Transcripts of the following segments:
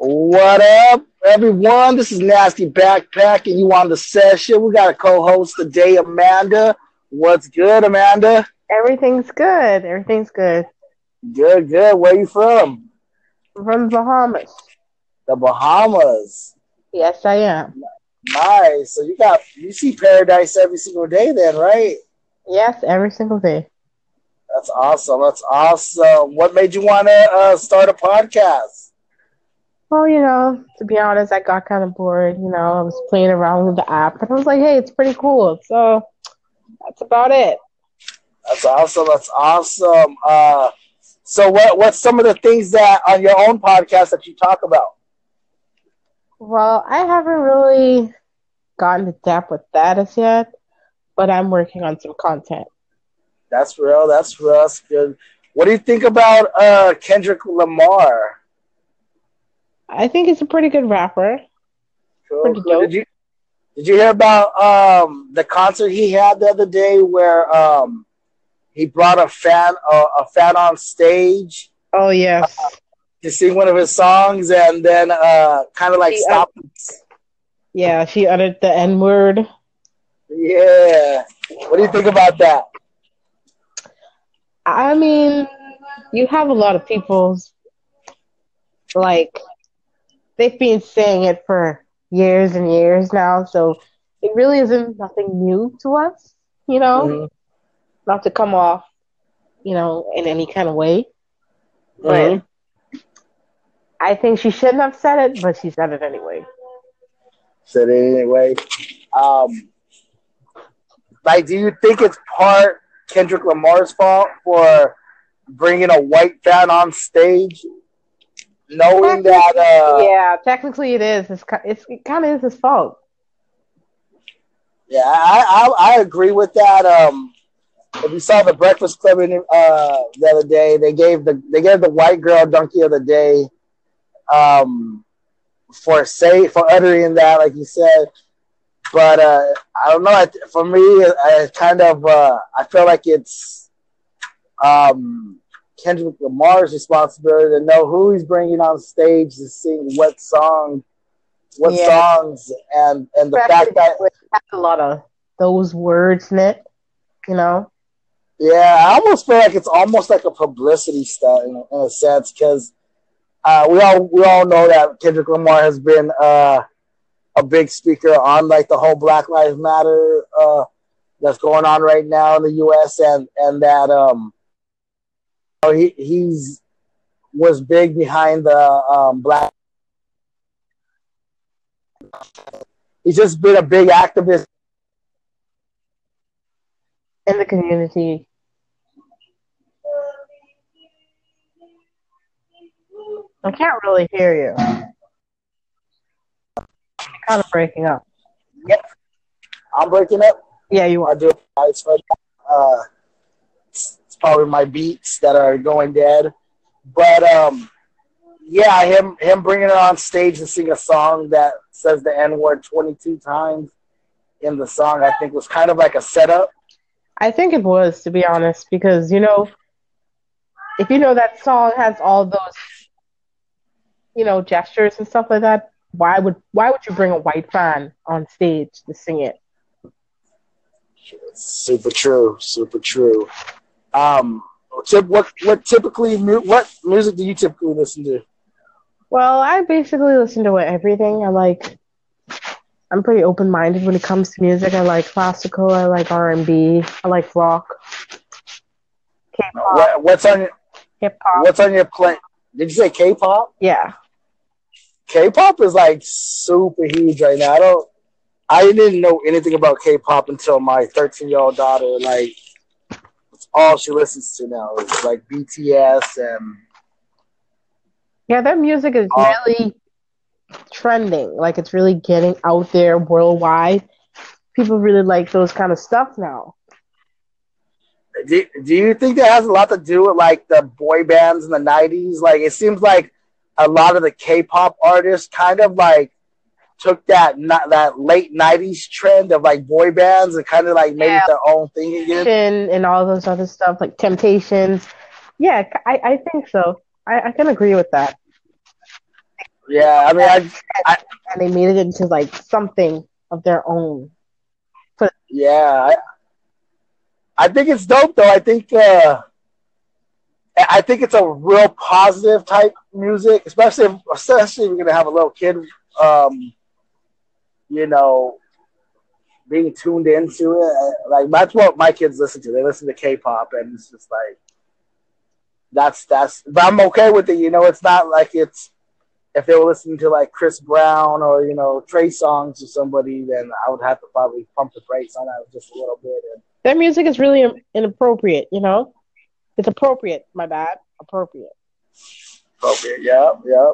What up, everyone? This is Nasty Backpack, and you on the session. We got a co-host today, Amanda. What's good, Amanda? Everything's good. Everything's good. Good, good. Where you from? From the Bahamas. The Bahamas. Yes, I am. Nice. So you got you see paradise every single day, then, right? Yes, every single day. That's awesome. That's awesome. What made you want to uh, start a podcast? Well, you know, to be honest, I got kind of bored. You know, I was playing around with the app, and I was like, "Hey, it's pretty cool." So that's about it. That's awesome. That's awesome. Uh, so, what what's some of the things that on your own podcast that you talk about? Well, I haven't really gotten to depth with that as yet, but I'm working on some content. That's real. That's real. That's good. What do you think about uh, Kendrick Lamar? I think he's a pretty good rapper. Cool, Pretty cool. Did you did you hear about um, the concert he had the other day where um, he brought a fan uh, a fan on stage Oh yes, to sing one of his songs and then uh, kind of like He, uh, stop. yeah. She uttered the N word. Yeah. What do you think about that? I mean, you have a lot of people like they've been saying it for years and years now, so it really isn't nothing new to us, you know, Mhm. not to come off, you know, in any kind of way. But Mhm. I think she shouldn't have said it, but she said it anyway. Said it anyway. Um, like, do you think it's part Kendrick Lamar's fault for bringing a white fan on stage, knowing that? Uh, yeah, technically it is. It's, it's it kind of is his fault. Yeah, I, I I agree with that. Um, if you saw the Breakfast Club in, uh, the other day, they gave the they gave the white girl donkey of the day, um, for say for uttering that, like you said. But uh, I don't know. I, for me, I, I kind of uh, I feel like it's um, Kendrick Lamar's responsibility to know who he's bringing on stage to sing what song, what Yeah. songs, and and the fact that Especially with- has a lot of those words in it, you know. Yeah, I almost feel like it's almost like a publicity stunt in, in a sense because uh, we all we all know that Kendrick Lamar has been uh, a big speaker on like the whole Black Lives Matter uh, that's going on right now in the U.S. and and that um, know, he he's was big behind the um, black. He's just been a big activist in the community. I can't really hear you. Kind of breaking up. Yep. I'm breaking up. Yeah, you are. I do. Uh, probably my beats that are going dead, but um, yeah, him him bringing it on stage to sing a song that says the N word 22 times in the song, I think was kind of like a setup. I think it was, to be honest, because you know, if you know that song has all those, you know, gestures and stuff like that, why would why would you bring a white fan on stage to sing it? Super true, super true. Um, tip, what what typically what music do you typically listen to? Well, I basically listen to everything. I like. I'm pretty open minded when it comes to music. I like classical. I like R and B. I like rock, K-pop, What, what's on your hip hop. what's on your play? Did you say K-pop? Yeah, K-pop is like super huge right now. I don't. I didn't know anything about K-pop until my 13 year old daughter. Like, all she listens to now. is like BTS and yeah. Their music is Uh, really trending. Like it's really getting out there worldwide. People really like those kind of stuff now. do, do you think that has a lot to do with like the boy bands in the 90s? Like, it seems like a lot of the K-pop artists kind of like took that not that late 90s trend of like boy bands and kind of like made Yeah. it their own thing again. And all those other stuff like Temptations. Yeah, I, I think so. I, I can agree with that. Yeah, I mean, I, I and they made it into like something of their own. yeah, I, I think it's dope though. I think uh, I think it's a real positive type music, especially if, especially if you're gonna have a little kid, um, you know, being tuned into it. Uh, like that's what my kids listen to. They listen to K-pop, and it's just like that's that's. But I'm okay with it. You know, it's not like it's if they were listening to like Chris Brown or you know Trey Songz or somebody, then I would have to probably pump the brakes on that just a little bit. And, Their music is really inappropriate, you know? It's appropriate, my bad. Appropriate. appropriate, yeah, yeah.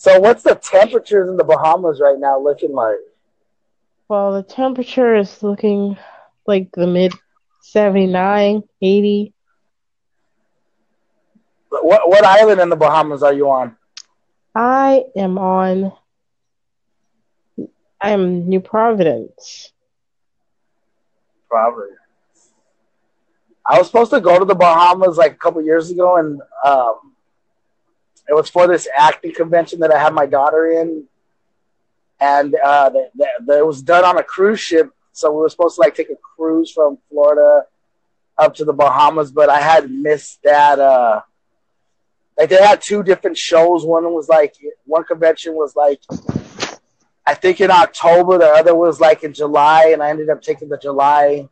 So, what's the temperatures in the Bahamas right now looking like? Well, the temperature is looking like the mid 79, 80. What what island in the Bahamas are you on? I am on. I am New Providence. Providence. I was supposed to go to the Bahamas like a couple years ago, and um, it was for this acting convention that I had my daughter in, and uh, it was done on a cruise ship. So we were supposed to like take a cruise from Florida up to the Bahamas, but I had missed that. Uh, like they had two different shows. One was like one convention was like I think in October. The other was like in July, and I ended up taking the July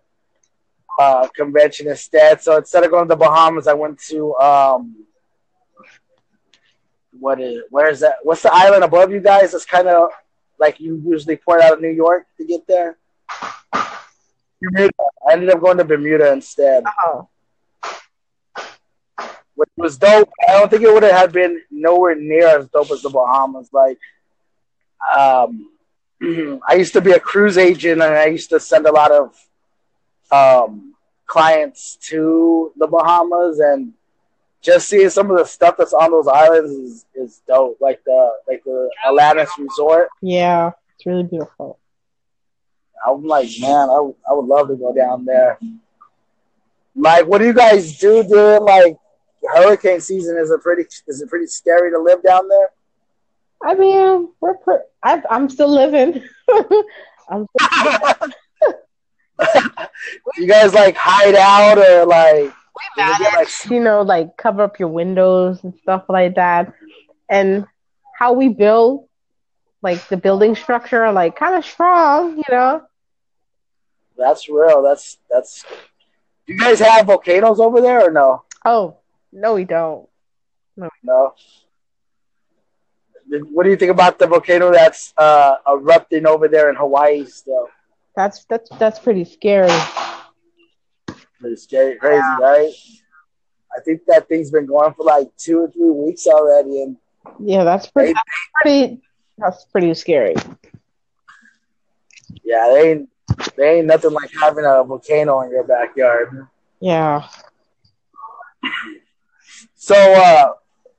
uh, convention instead. So instead of going to the Bahamas, I went to um, what is where is that? What's the island above you guys? It's kind of like you usually port out of New York to get there. Bermuda. I ended up going to Bermuda instead. Oh which was dope. I don't think it would have been nowhere near as dope as the Bahamas. Like, um, I used to be a cruise agent, and I used to send a lot of um, clients to the Bahamas, and just seeing some of the stuff that's on those islands is, is dope. Like the like the Atlantis Resort. Yeah, it's really beautiful. I'm like, man, I, I would love to go down there. Like, what do you guys do during like hurricane season is a pretty is it pretty scary to live down there? I mean, we're pre- I, am still living. I'm still you guys like hide out or like we like, you know, like cover up your windows and stuff like that. And how we build, like the building structure, like kind of strong, you know. That's real. That's that's. Do you guys have volcanoes over there or no? Oh, no, we don't. No. No. What do you think about the volcano that's uh, erupting over there in Hawaii still? That's that's that's pretty scary. Pretty scary, crazy, yeah. right? I think that thing's been going for like two or three weeks already, and yeah, that's pretty. They, that's pretty. That's pretty scary. Yeah, they ain't they ain't nothing like having a volcano in your backyard. Yeah. So, uh,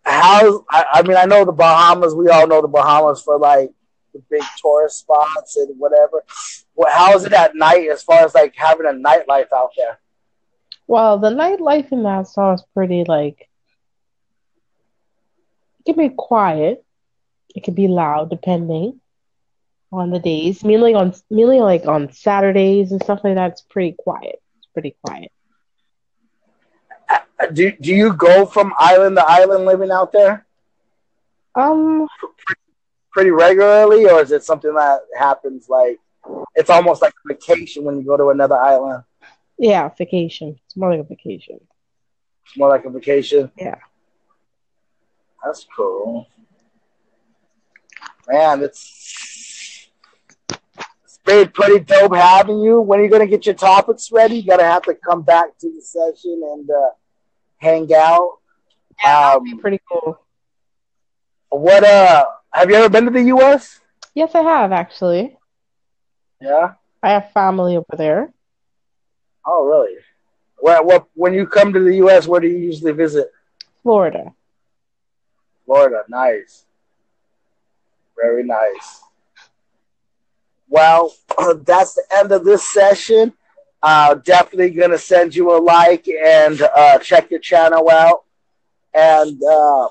how? I, I, mean, I know the Bahamas. We all know the Bahamas for like the big tourist spots and whatever. Well, how is it at night as far as like having a nightlife out there? Well, the nightlife in Nassau is pretty like it can be quiet. It can be loud depending on the days. Mainly on mainly like on Saturdays and stuff like that. It's pretty quiet. It's pretty quiet do do you go from island to island living out there? Um, pretty regularly, or is it something that happens like it's almost like a vacation when you go to another island? Yeah, vacation. It's more like a vacation. It's more like a vacation. Yeah, that's cool. Man, it's it's been pretty dope having you. When are you gonna get your topics ready? You gotta have to come back to the session and. Uh, hang out. Yeah, that would be um, pretty cool. What uh have you ever been to the US? Yes, I have actually. Yeah. I have family over there. Oh, really? What what when you come to the US, where do you usually visit? Florida. Florida, nice. Very nice. Well, that's the end of this session. Uh, definitely going to send you a like and uh, check your channel out. And uh,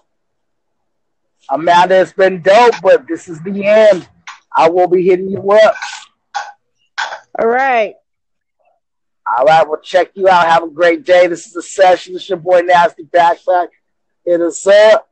Amanda, it's been dope, but this is the end. I will be hitting you up. All right. All right, we'll check you out. Have a great day. This is the session. It's your boy Nasty Backpack. It is up.